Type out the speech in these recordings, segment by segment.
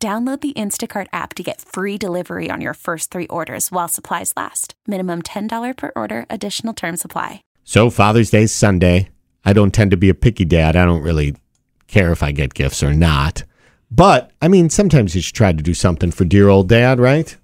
Download the Instacart app to get free delivery on your first three orders while supplies last. Minimum $10 per order, additional term supply. So Father's Day Sunday. I don't tend to be a picky dad. I don't really care if I get gifts or not. But I mean, sometimes you should try to do something for dear old dad, right?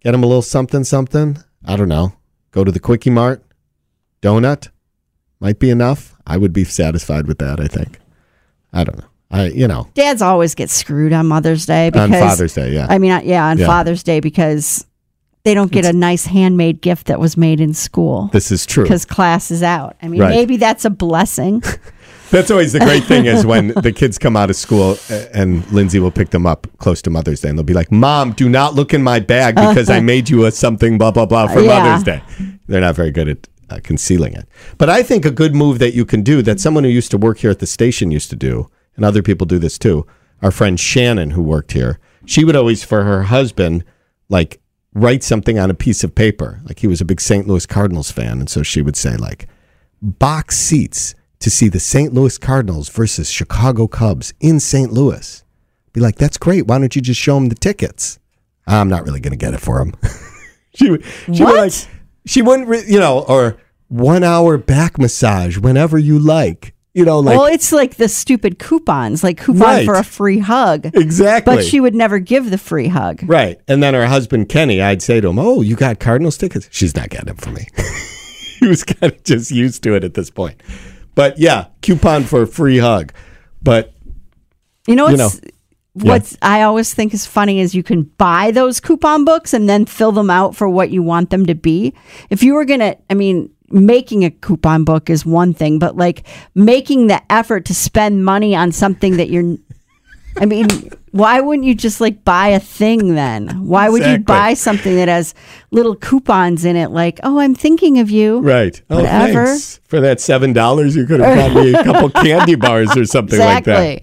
Get him a little something, something. I don't know. Go to the Quickie Mart, donut might be enough. I would be satisfied with that. I think. I don't know. I, you know, Dads always get screwed on Mother's Day because on Father's Day, yeah. I mean, yeah, on Yeah. Father's Day because they don't get a nice handmade gift that was made in school this is true. because class is out. I mean, Right. maybe that's a blessing. That's always the great thing is when the kids come out of school uh, and Lindsay will pick them up close to Mother's Day and they'll be like, Mom, do not look in my bag because I made you a something, blah, blah, blah, for Yeah. Mother's Day. They're not very good at uh, concealing it. But I think a good move that you can do that someone who used to work here at the station used to do, and other people do this too, our friend Shannon, who worked here, she would always, for her husband, like write something on a piece of paper. Like he was a big St. Louis Cardinals fan. And so she would say, like, box seats to see the St. Louis Cardinals versus Chicago Cubs in St. Louis. Be like, that's great. Why don't you just show him the tickets? I'm not really going to get it for him. she would, she would What? like, she wouldn't, re- you know, or one hour back massage whenever you like. You know, like well, it's like the stupid coupons, like coupon Right. for a free hug. exactly. But she would never give the free hug. Right. And then her husband, Kenny, I'd say to him, Oh, you got Cardinals tickets? She's not getting them for me. he was kind of just used to it at this point. But yeah, coupon for a free hug. But You know You what's know, what's I always think is funny is you can buy those coupon books and then fill them out for what you want them to be. If you were gonna, I mean, making a coupon book is one thing, but like making the effort to spend money on something that you're. I mean, why wouldn't you just like buy a thing then? Why would you buy something that has little coupons in it? Like, oh, I'm thinking of you. right. Oh, Whatever. thanks. For that seven dollars you could have bought me a couple candy bars or something like that.